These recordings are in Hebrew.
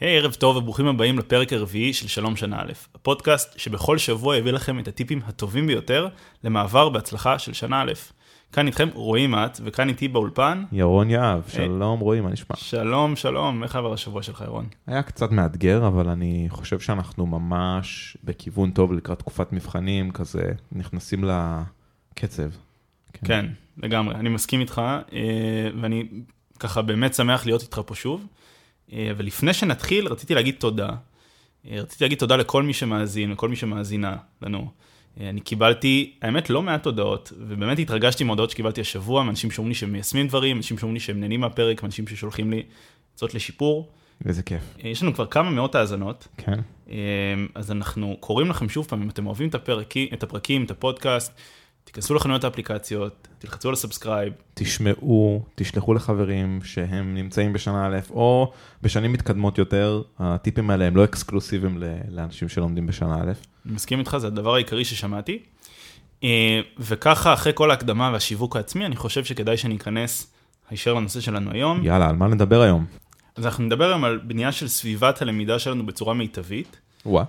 היי, hey, ערב טוב וברוכים הבאים לפרק הרביעי של שלום שנה א', הפודקאסט שבכל שבוע יביא לכם את הטיפים הטובים ביותר למעבר בהצלחה של שנה א'. כאן איתכם רועי מעט, וכאן איתי באולפן. ירון יהב, שלום רועי, מה נשמע? שלום, שלום, איך עבר השבוע שלך, ירון? היה קצת מאתגר, אבל אני חושב שאנחנו ממש בכיוון טוב לקראת תקופת מבחנים, כזה נכנסים לקצב. כן, כן לגמרי, אני מסכים איתך, אה, ואני ככה באמת שמח להיות איתך פה שוב. אה, ולפני שנתחיל, רציתי להגיד תודה. אה, רציתי להגיד תודה לכל מי שמאזין, לכל מי שמאזינה לנו. אה, אני קיבלתי, האמת, לא מעט הודעות, ובאמת התרגשתי מהודעות שקיבלתי השבוע, מאנשים שאומרים לי שהם מיישמים דברים, אנשים שאומרים לי שהם נהנים מהפרק, אנשים ששולחים לי עצות לשיפור. איזה כיף. יש לנו כבר כמה מאות האזנות. כן. אז אנחנו קוראים לכם שוב פעם, אם אתם אוהבים את, הפרקים, את הפרקים, את הפודקאסט, תיכנסו לחנויות האפליקציות, תלחצו על ה subscribe. תשמעו, תשלחו לחברים שהם נמצאים בשנה א', או בשנים מתקדמות יותר, הטיפים האלה הם לא אקסקלוסיביים לאנשים שלומדים בשנה א'. אני מסכים איתך, זה הדבר העיקרי ששמעתי. אה, וככה, אחרי כל ההקדמה והשיווק העצמי, אני חושב שכדאי שאני אכנס הישר לנושא שלנו היום. יאללה, על מה נדבר היום? אז אנחנו נדבר היום על בנייה של סביבת הלמידה שלנו בצורה מיטבית. וואה.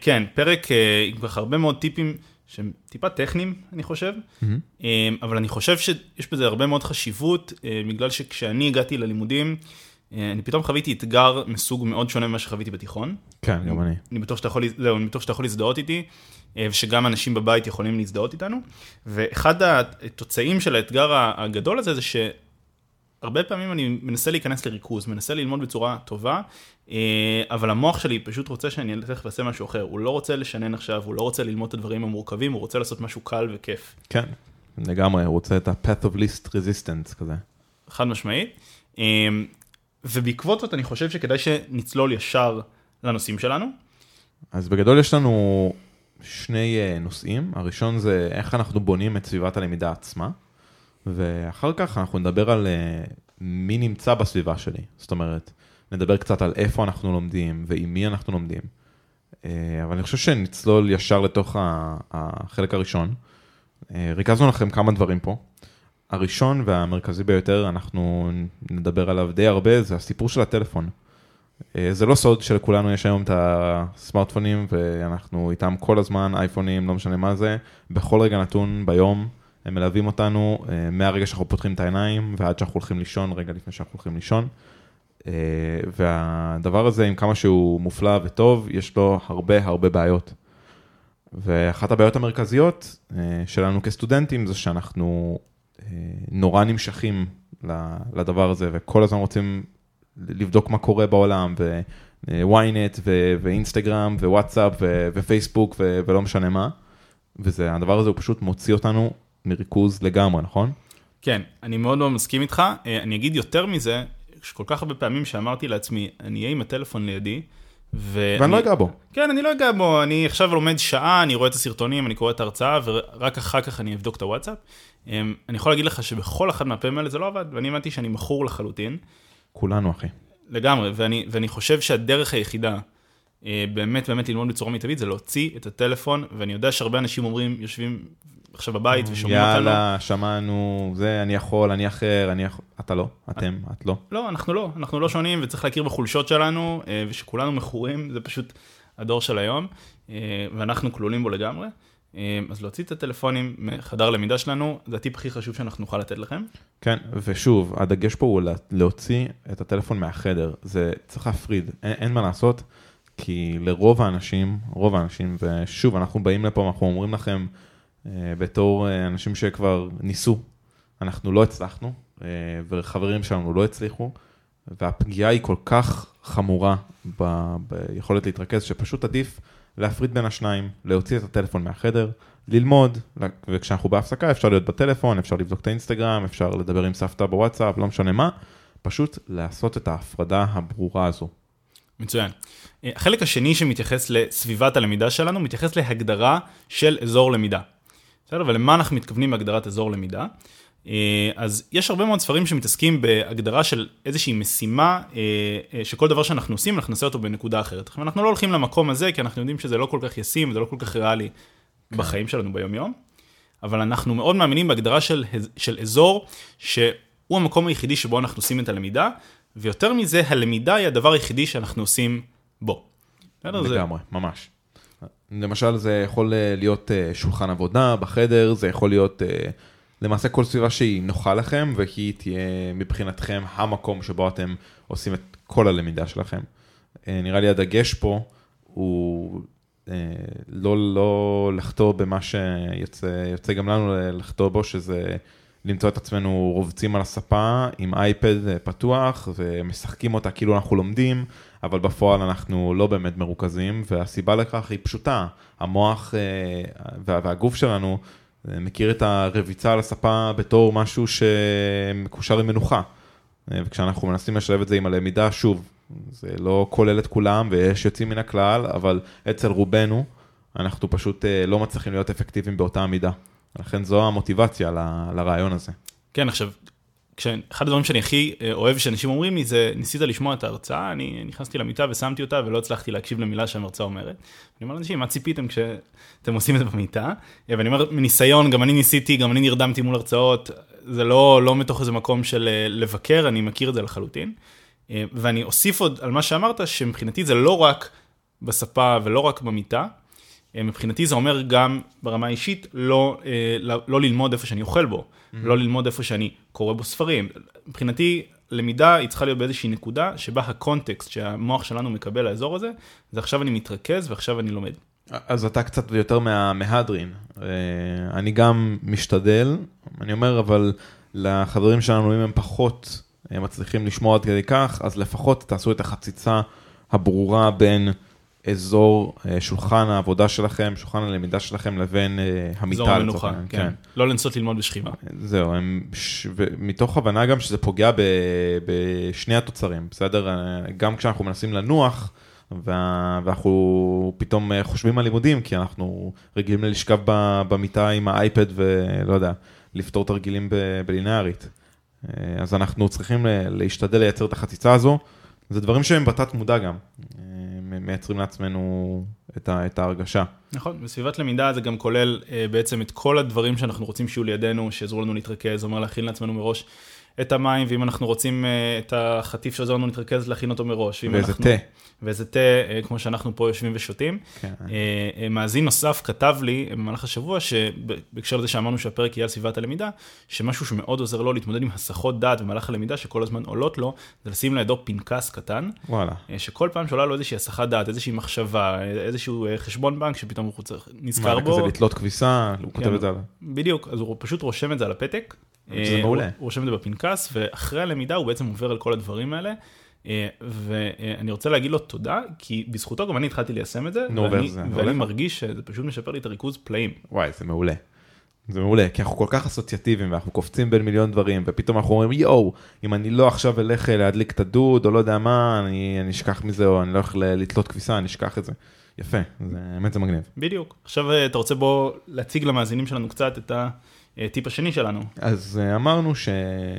כן, פרק אה, עם כך הרבה מאוד טיפים שהם טיפה טכניים, אני חושב, mm-hmm. אבל אני חושב שיש בזה הרבה מאוד חשיבות, אה, בגלל שכשאני הגעתי ללימודים, אה, אני פתאום חוויתי אתגר מסוג מאוד שונה ממה שחוויתי בתיכון. כן, גם אני. אני בטוח שאתה יכול, אני בטוח שאתה יכול להזדהות איתי, ושגם אנשים בבית יכולים להזדהות איתנו. ואחד התוצאים של האתגר הגדול הזה, זה שהרבה פעמים אני מנסה להיכנס לריכוז, מנסה ללמוד בצורה טובה, אה, אבל המוח שלי פשוט רוצה שאני אלך ועשה משהו אחר, הוא לא רוצה לשנן עכשיו, הוא לא רוצה ללמוד את הדברים המורכבים, הוא רוצה לעשות משהו קל וכיף. כן, לגמרי, הוא רוצה את ה-path of least resistance כזה. חד משמעית. אה, ובעקבות זאת אני חושב שכדאי שנצלול ישר לנושאים שלנו. אז בגדול יש לנו שני אה, נושאים, הראשון זה איך אנחנו בונים את סביבת הלמידה עצמה, ואחר כך אנחנו נדבר על מי נמצא בסביבה שלי, זאת אומרת, נדבר קצת על איפה אנחנו לומדים ועם מי אנחנו לומדים. אה, אבל אני חושב שנצלול ישר לתוך החלק הראשון. אה, ריכזנו לכם כמה דברים פה. הראשון והמרכזי ביותר, אנחנו נדבר עליו די הרבה, זה הסיפור של הטלפון. אה, זה לא סוד שלכולנו יש היום את הסמארטפונים ואנחנו איתם כל הזמן, אייפונים, לא משנה מה זה, בכל רגע נתון ביום, הם מלווים אותנו מהרגע שאנחנו פותחים את העיניים ועד שאנחנו הולכים לישון, רגע לפני שאנחנו הולכים לישון. אה, והדבר הזה, עם כמה שהוא מופלא וטוב, יש לו הרבה הרבה בעיות. ואחת הבעיות המרכזיות אה, שלנו כסטודנטים זה שאנחנו אה, נורא נמשכים לדבר הזה, וכל הזמן רוצים לבדוק מה קורה בעולם, ו-ynet, ואינסטגרם, ווואטסאפ, ופייסבוק, ולא משנה מה. והדבר הזה הוא פשוט מוציא אותנו מריכוז לגמרי, נכון? כן, אני מאוד מאוד מסכים איתך. אני אגיד יותר מזה, כל כך הרבה פעמים שאמרתי לעצמי, אני אהיה עם הטלפון לידי, ואני, ואני לא אגע בו. כן, אני לא אגע בו, אני עכשיו לומד שעה, אני רואה את הסרטונים, אני קורא את ההרצאה, ורק אחר כך אני אבדוק את הוואטסאפ. אמ, אני יכול להגיד לך שבכל אחד מהפעמים האלה זה לא עבד, ואני הבנתי שאני מכור לחלוטין. כולנו, אחי. לגמרי, ואני, ואני חושב שהדרך היחידה, אה, באמת באמת ללמוד בצורה מיטבית, זה להוציא את הטלפון, ואני יודע שהרבה אנשים אומרים, יושבים עכשיו בבית ושומעים אותנו. יאללה, שמענו, זה, אני יכול, אני אחר, אני יכול, אתה לא, אתם, את לא. לא, אנחנו לא, אנחנו לא שונים וצריך להכיר בחולשות שלנו, אה, ושכולנו מכורים, זה פשוט הדור של היום, אה, ואנחנו כלולים בו לגמרי. אה, אז להוציא את הטלפונים מחדר למידה שלנו, זה הטיפ הכי חשוב שאנחנו נוכל לתת לכם. כן, ושוב, הדגש פה הוא להוציא את הטלפון מהחדר, זה צריך להפריד, אין, אין מה לעשות, כי לרוב האנשים, רוב האנשים, ושוב, אנחנו באים לפה, אנחנו אומרים לכם, בתור אה, אנשים שכבר ניסו, אנחנו לא הצלחנו, אה, וחברים שלנו לא הצליחו, והפגיעה היא כל כך חמורה ב- ביכולת להתרכז, שפשוט עדיף להפריד בין השניים, להוציא את הטלפון מהחדר, ללמוד, וכשאנחנו בהפסקה אפשר להיות בטלפון, אפשר לבדוק את האינסטגרם, אפשר לדבר עם סבתא בוואטסאפ, לא משנה מה, פשוט לעשות את ההפרדה הברורה הזו. מצוין. החלק השני שמתייחס לסביבת הלמידה שלנו, מתייחס להגדרה של אזור למידה. בסדר? ולמה אנחנו מתכוונים בהגדרת אזור למידה? אה, אז יש הרבה מאוד ספרים שמתעסקים בהגדרה של איזושהי משימה, אה, אה, שכל דבר שאנחנו עושים, אנחנו נעשה אותו בנקודה אחרת. אנחנו לא הולכים למקום הזה, כי אנחנו יודעים שזה לא כל כך ישים, זה לא כל כך ריאלי כן. בחיים שלנו ביום-יום, אבל אנחנו מאוד מאמינים בהגדרה של, של אזור, שהוא המקום היחידי שבו אנחנו עושים את הלמידה, ויותר מזה, הלמידה היא הדבר היחידי שאנחנו עושים בו. בסדר? זה- לגמרי, ממש. למשל זה יכול אה, להיות אה, שולחן עבודה בחדר, זה יכול להיות אה, למעשה כל סביבה שהיא נוחה לכם והיא תהיה מבחינתכם המקום שבו אתם עושים את כל הלמידה שלכם. אה, נראה לי הדגש פה הוא לא, לא לחטוא במה שיוצא יוצא גם לנו לחטוא בו, שזה למצוא את עצמנו רובצים על הספה עם אייפד אה, פתוח ומשחקים אותה כאילו אנחנו לומדים, אבל בפועל אנחנו לא באמת מרוכזים, והסיבה לכך היא פשוטה, המוח אה, וה- והגוף שלנו אה, מכיר את הרביצה על הספה בתור משהו שמקושר למנוחה. אה, וכשאנחנו מנסים לשלב את זה עם הלמידה, שוב, זה לא כולל את כולם ויש יוצאים מן הכלל, אבל אצל רובנו, אנחנו פשוט לא מצליחים להיות אפקטיביים באותה מידה. לכן זו המוטיבציה ל- לרעיון הזה. כן, עכשיו, כש- אחד הדברים שאני הכי אה, אוהב שאנשים אומרים לי זה, ניסית לשמוע את ההרצאה, אני נכנסתי למיטה ושמתי אותה ולא הצלחתי להקשיב למילה שהמרצה אומרת. אני אומר לאנשים, מה ציפיתם כשאתם עושים את זה במיטה? אה, ואני אומר, מניסיון, גם אני ניסיתי, גם אני נרדמתי מול הרצאות, זה לא, לא מתוך איזה מקום של אה, לבקר, אני מכיר את זה לחלוטין. ואני אוסיף עוד על מה שאמרת, שמבחינתי זה לא רק בספה ולא רק במיטה, מבחינתי זה אומר גם ברמה האישית לא, אה, לא, לא ללמוד איפה שאני אוכל בו, mm-hmm. לא ללמוד איפה שאני קורא בו ספרים. מבחינתי למידה היא צריכה להיות באיזושהי נקודה שבה הקונטקסט שהמוח שלנו מקבל לאזור הזה, זה עכשיו אני מתרכז ועכשיו אני לומד. אז אתה קצת יותר מהמהדרין. אה, אני גם משתדל, אני אומר, אבל לחברים שלנו, אם הם פחות אה, מצליחים לשמוע עד כדי כך, אז לפחות תעשו את החציצה הברורה בין אזור אה, שולחן העבודה שלכם, שולחן הלמידה שלכם, לבין אה, המיטה. אזור המנוחה, העניין. כן. לא לנסות ללמוד בשכיבה. זהו, הם, ש... ומתוך הבנה גם שזה פוגע ב... בשני התוצרים, בסדר? גם כשאנחנו מנסים לנוח, וה... ואנחנו פתאום אה, חושבים על לימודים, כי אנחנו רגילים לשכב ב... במיטה עם האייפד ולא יודע, לפתור תרגילים ב... בלינארית. אה, אז אנחנו צריכים להשתדל לייצר את החציצה הזו. זה דברים שהם בתת מודע גם, אה, מייצרים לעצמנו את, ה... את ההרגשה. נכון, בסביבת למידה זה גם כולל אה, בעצם את כל הדברים שאנחנו רוצים שיהיו לידינו, שיעזרו לנו להתרכז, זאת אומרת להכין לעצמנו מראש את המים, ואם אנחנו רוצים אה, את החטיף שעוזר לנו להתרכז, להכין אותו מראש. ואיזה אנחנו- תה. ואיזה תה, אה, כמו שאנחנו פה יושבים ושותים. כן. אה, מאזין נוסף כתב לי במהלך השבוע, שבהקשר לזה שאמרנו שהפרק יהיה על סביבת הלמידה, שמשהו שמאוד עוזר לו להתמודד עם הסחות דעת במהלך הלמידה, שכל הזמן עולות לו, זה לשים לידו פנקס קטן, וואלה. שכל פעם שעולה לו איזושהי הסחת דעת, איזושהי מחשבה, איזשהו חשבון בנק שפתאום הוא צריך- נזכר מה, בו. כזה לתלות כביסה, הוא כותב כן. את זה עליו. בדיוק, אז הוא פשוט רושם את זה על הפתק. זה אה, מעולה. הוא, רושם את זה בפנקס, ואחרי הלמידה הוא בעצם עובר על כל הדברים האלה. אה, ואני רוצה להגיד לו תודה, כי בזכותו גם אני התחלתי ליישם את זה, נו, ואני, זה? ואני? מרגיש שזה פשוט משפר לי את הריכוז פלאים. וואי, זה מעולה. זה מעולה, כי אנחנו כל כך אסוציאטיביים ואנחנו קופצים בין מיליון דברים, ופתאום אנחנו אומרים, יואו, אם אני לא עכשיו אלך אה, להדליק את הדוד, או לא יודע מה, אני, אני אשכח מזה, או אני לא הולך לתלות כביסה, אני אשכח את זה. יפה, זה, האמת זה מגניב. בדיוק. עכשיו אה, אתה רוצה בוא להציג למאזינים שלנו קצת את הטיפ השני שלנו. אז אה, אמרנו ש,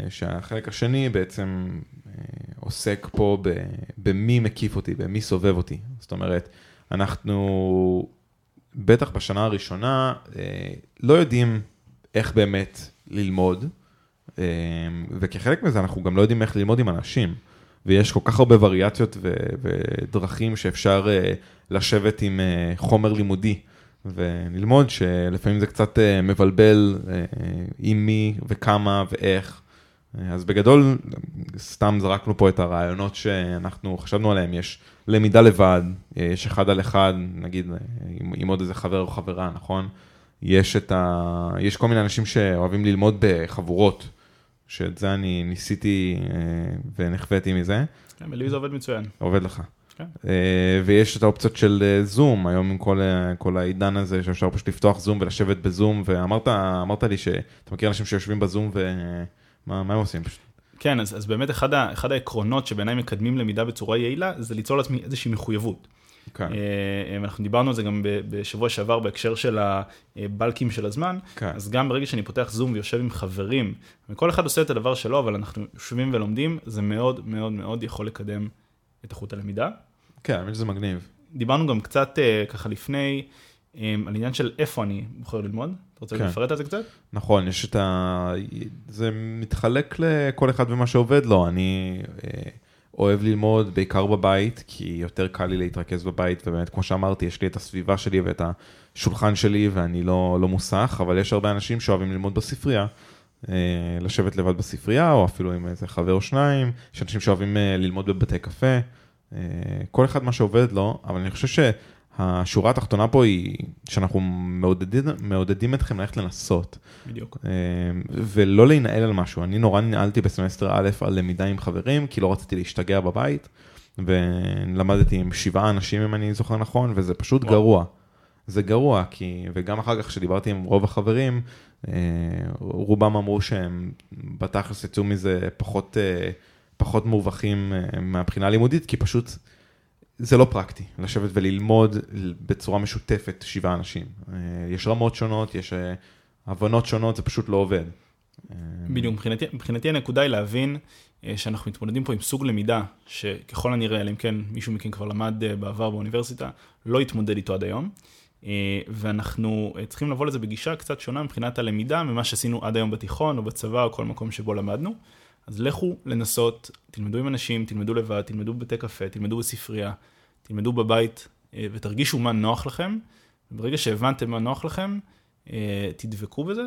שהחלק השני בעצם אה, עוסק פה ב, במי מקיף אותי, במי סובב אותי. זאת אומרת, אנחנו בטח בשנה הראשונה אה, לא יודעים איך באמת ללמוד, אה, וכחלק מזה אנחנו גם לא יודעים איך ללמוד עם אנשים. ויש כל כך הרבה וריאציות ו- ודרכים שאפשר אה, לשבת עם אה, חומר לימודי וללמוד, שלפעמים זה קצת אה, מבלבל אה, עם מי וכמה ואיך. אה, אז בגדול, סתם זרקנו פה את הרעיונות שאנחנו חשבנו עליהם, יש למידה לבד, יש אחד על אחד, נגיד עם, עם עוד איזה חבר או חברה, נכון? יש את ה... יש כל מיני אנשים שאוהבים ללמוד בחבורות, שאת זה אני ניסיתי ונחוויתי מזה, כן, ולי זה עובד מצוין. עובד לך. כן. אה, ויש את האופציות של אה, זום, היום עם כל, אה, כל העידן הזה שאפשר פשוט לפתוח זום ולשבת בזום, ואמרת אמרת לי שאתה מכיר אנשים שיושבים בזום ומה מה הם עושים? פשוט כן, אז, אז באמת אחד, ה, אחד העקרונות שבעיניי מקדמים למידה בצורה יעילה, זה ליצור לעצמי איזושהי מחויבות. כן. ואנחנו דיברנו על זה גם בשבוע שעבר בהקשר של הבלקים של הזמן, כן. אז גם ברגע שאני פותח זום ויושב עם חברים, וכל אחד עושה את הדבר שלו, אבל אנחנו יושבים ולומדים, זה מאוד מאוד מאוד יכול לקדם את איכות הלמידה. כן, האמת שזה מגניב. דיברנו גם קצת אה, ככה לפני, אמ, על עניין של איפה אני בוחר ללמוד. אתה רוצה כן. לפרט על זה קצת? נכון, יש את ה... זה מתחלק לכל אחד ומה שעובד לו. אני אה, אוהב ללמוד בעיקר בבית, כי יותר קל לי להתרכז בבית, ובאמת, כמו שאמרתי, יש לי את הסביבה שלי ואת השולחן שלי, ואני לא, לא מוסך, אבל יש הרבה אנשים שאוהבים ללמוד בספרייה. אה, לשבת לבד בספרייה, או אפילו עם איזה חבר או שניים, יש אנשים שאוהבים אה, ללמוד בבתי קפה, אה, כל אחד מה שעובד לו, אבל אני חושב שהשורה התחתונה פה היא שאנחנו מעודדים, מעודדים אתכם ללכת לנסות, בדיוק. ולא להינעל על משהו. אני נורא ננעלתי בסמסטר א' על למידה עם חברים, כי לא רציתי להשתגע בבית, ולמדתי עם שבעה אנשים, אם אני זוכר נכון, וזה פשוט וואו. גרוע. זה גרוע, כי, וגם אחר כך כשדיברתי עם רוב החברים, אה, רובם אמרו שהם בתכלס יצאו מזה פחות, אה, פחות מורווחים אה, מהבחינה הלימודית, כי פשוט זה לא פרקטי, לשבת וללמוד בצורה משותפת שבעה אנשים. יש רמות שונות, יש הבנות שונות, זה פשוט לא עובד. בדיוק, מבחינתי, מבחינתי הנקודה היא להבין שאנחנו מתמודדים פה עם סוג למידה שככל הנראה, אלא אם כן מישהו מכם כבר למד בעבר באוניברסיטה, לא התמודד איתו עד היום. אה, ואנחנו אה, צריכים לבוא לזה בגישה קצת שונה מבחינת הלמידה ממה שעשינו עד היום בתיכון או בצבא או כל מקום שבו למדנו. אז לכו לנסות, תלמדו עם אנשים, תלמדו לבד, תלמדו בבתי קפה, תלמדו בספרייה, תלמדו בבית אה, ותרגישו מה נוח לכם. וברגע שהבנתם מה נוח לכם, תדבקו בזה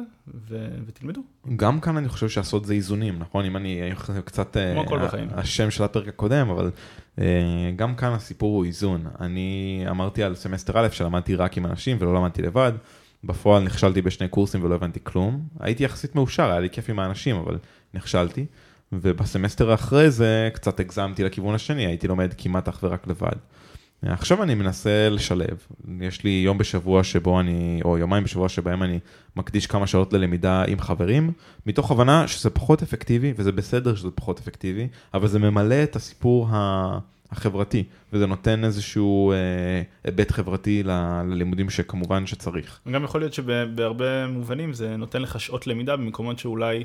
ו- ותלמדו. גם כאן אני חושב שהסוד זה איזונים, נכון? אם אני קצת כמו אה, הכל בחיים. השם של הפרק הקודם, אבל אה, גם כאן הסיפור הוא איזון. אני אמרתי על סמסטר א' שלמדתי רק עם אנשים ולא למדתי לבד. בפועל נכשלתי בשני קורסים ולא הבנתי כלום. הייתי יחסית מאושר, היה לי כיף עם האנשים, אבל נכשלתי. ובסמסטר אחרי זה קצת הגזמתי לכיוון השני, הייתי לומד כמעט אך ורק לבד. עכשיו אני מנסה לשלב, יש לי יום בשבוע שבו אני, או יומיים בשבוע שבהם אני מקדיש כמה שעות ללמידה עם חברים, מתוך הבנה שזה פחות אפקטיבי, וזה בסדר שזה פחות אפקטיבי, אבל זה ממלא את הסיפור החברתי, וזה נותן איזשהו אה, היבט חברתי ל- ללימודים שכמובן שצריך. גם יכול להיות שבהרבה מובנים זה נותן לך שעות למידה במקומות שאולי היה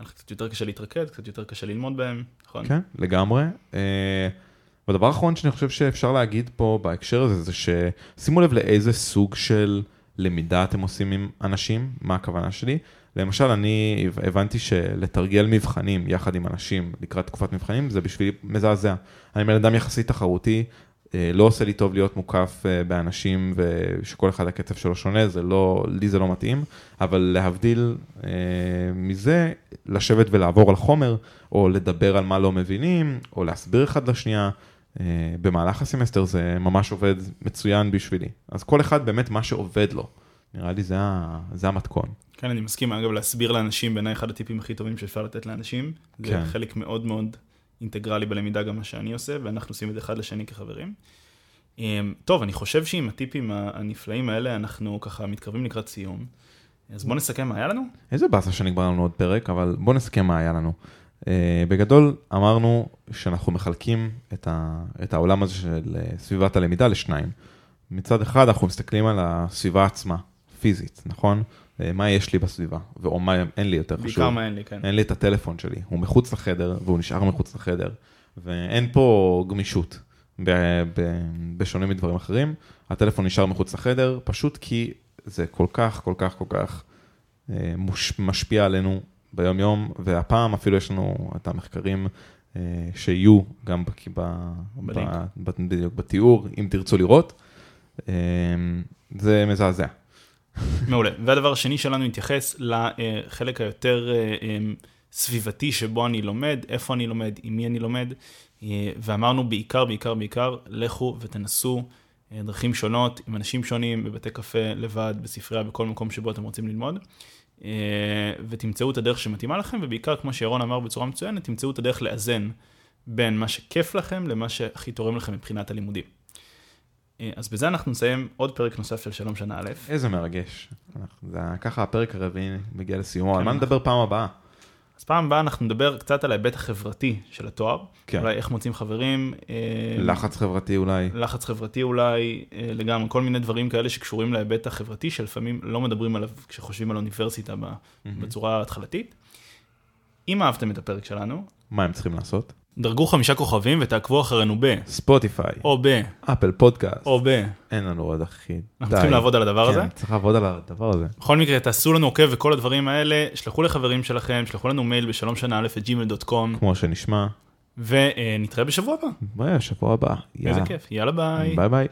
לך קצת יותר קשה להתרכז, קצת יותר קשה ללמוד בהם, נכון? כן, לגמרי. אה, והדבר האחרון שאני חושב שאפשר להגיד פה בהקשר הזה, זה ששימו לב לאיזה סוג של למידה אתם עושים עם אנשים, מה הכוונה שלי. למשל, אני הבנתי שלתרגל מבחנים יחד עם אנשים לקראת תקופת מבחנים, זה בשבילי מזעזע. אני בן אדם יחסית תחרותי, אה, לא עושה לי טוב להיות מוקף אה, באנשים ושכל אחד הקצב שלו שונה, זה לא, לי זה לא מתאים, אבל להבדיל אה, מזה, לשבת ולעבור על חומר, או לדבר על מה לא מבינים, או להסביר אחד לשנייה, במהלך הסמסטר זה ממש עובד מצוין בשבילי. אז כל אחד באמת מה שעובד לו, נראה לי זה, זה המתכון. כן, אני מסכים, אגב, להסביר לאנשים, בעיניי אחד הטיפים הכי טובים שאפשר לתת לאנשים. זה כן. חלק מאוד מאוד אינטגרלי בלמידה, גם מה שאני עושה, ואנחנו עושים את זה אחד לשני כחברים. אמ, טוב, אני חושב שעם הטיפים הנפלאים האלה, אנחנו ככה מתקרבים לקראת סיום. אז בואו נסכם מה היה לנו. איזה באסה שנגמר לנו עוד פרק, אבל בואו נסכם מה היה לנו. Uh, בגדול אמרנו שאנחנו מחלקים את, ה, את העולם הזה של uh, סביבת הלמידה לשניים. מצד אחד אנחנו מסתכלים על הסביבה עצמה, פיזית, נכון? Uh, מה יש לי בסביבה, או מה אין לי יותר חשוב. בעיקר מה אין לי, כן. אין לי את הטלפון שלי, הוא מחוץ לחדר והוא נשאר מחוץ לחדר, ואין פה גמישות, ב- ב- בשונה מדברים אחרים. הטלפון נשאר מחוץ לחדר, פשוט כי זה כל כך, כל כך, כל כך אה, מוש, משפיע עלינו ביום יום, והפעם אפילו יש לנו את המחקרים אה, שיהיו גם ב, בלינק. ב, ב, בדיוק בתיאור, אם תרצו לראות. אה, זה מזעזע. מעולה. והדבר השני שלנו מתייחס לחלק היותר אה, אמ, סביבתי שבו אני לומד, איפה אני לומד, עם מי אני לומד, ואמרנו בעיקר, בעיקר, בעיקר, לכו ותנסו דרכים שונות, עם אנשים שונים, בבתי קפה, לבד, בספרייה, בכל מקום שבו אתם רוצים ללמוד, ותמצאו את הדרך שמתאימה לכם, ובעיקר, כמו שירון אמר בצורה מצוינת, תמצאו את הדרך לאזן בין מה שכיף לכם למה שהכי תורם לכם מבחינת הלימודים. אה, אז בזה אנחנו נסיים עוד פרק נוסף של שלום שנה א'. איזה מרגש. אנחנו- זה, ככה הפרק הרביעי מגיע לסיומו, על מה כן. נדבר פעם הבאה? אז פעם הבאה אנחנו נדבר קצת על ההיבט החברתי של התואר. כן. אולי איך מוצאים חברים. אה, לחץ חברתי אולי. לחץ חברתי אולי, אה, לגמרי, כל מיני דברים כאלה שקשורים להיבט החברתי, שלפעמים לא מדברים עליו כשחושבים על אוניברסיטה בצורה ההתחלתית. אם אהבתם את הפרק שלנו, מה הם צריכים לעשות? דרגו חמישה כוכבים ותעקבו אחרינו ב, ספוטיפיי, או ב, אפל פודקאסט, או ב. אין לנו עוד אחי. אנחנו צריכים לעבוד על הדבר הזה. כן, צריך לעבוד על הדבר הזה. בכל מקרה, תעשו לנו עוקב וכל הדברים האלה, שלחו לחברים שלכם, שלחו לנו מייל בשלום שנה א' at gmail.com, כמו שנשמע. ונתראה בשבוע הבא. ביי, שבוע הבא. איזה יאללה. כיף, יאללה ביי. ביי ביי.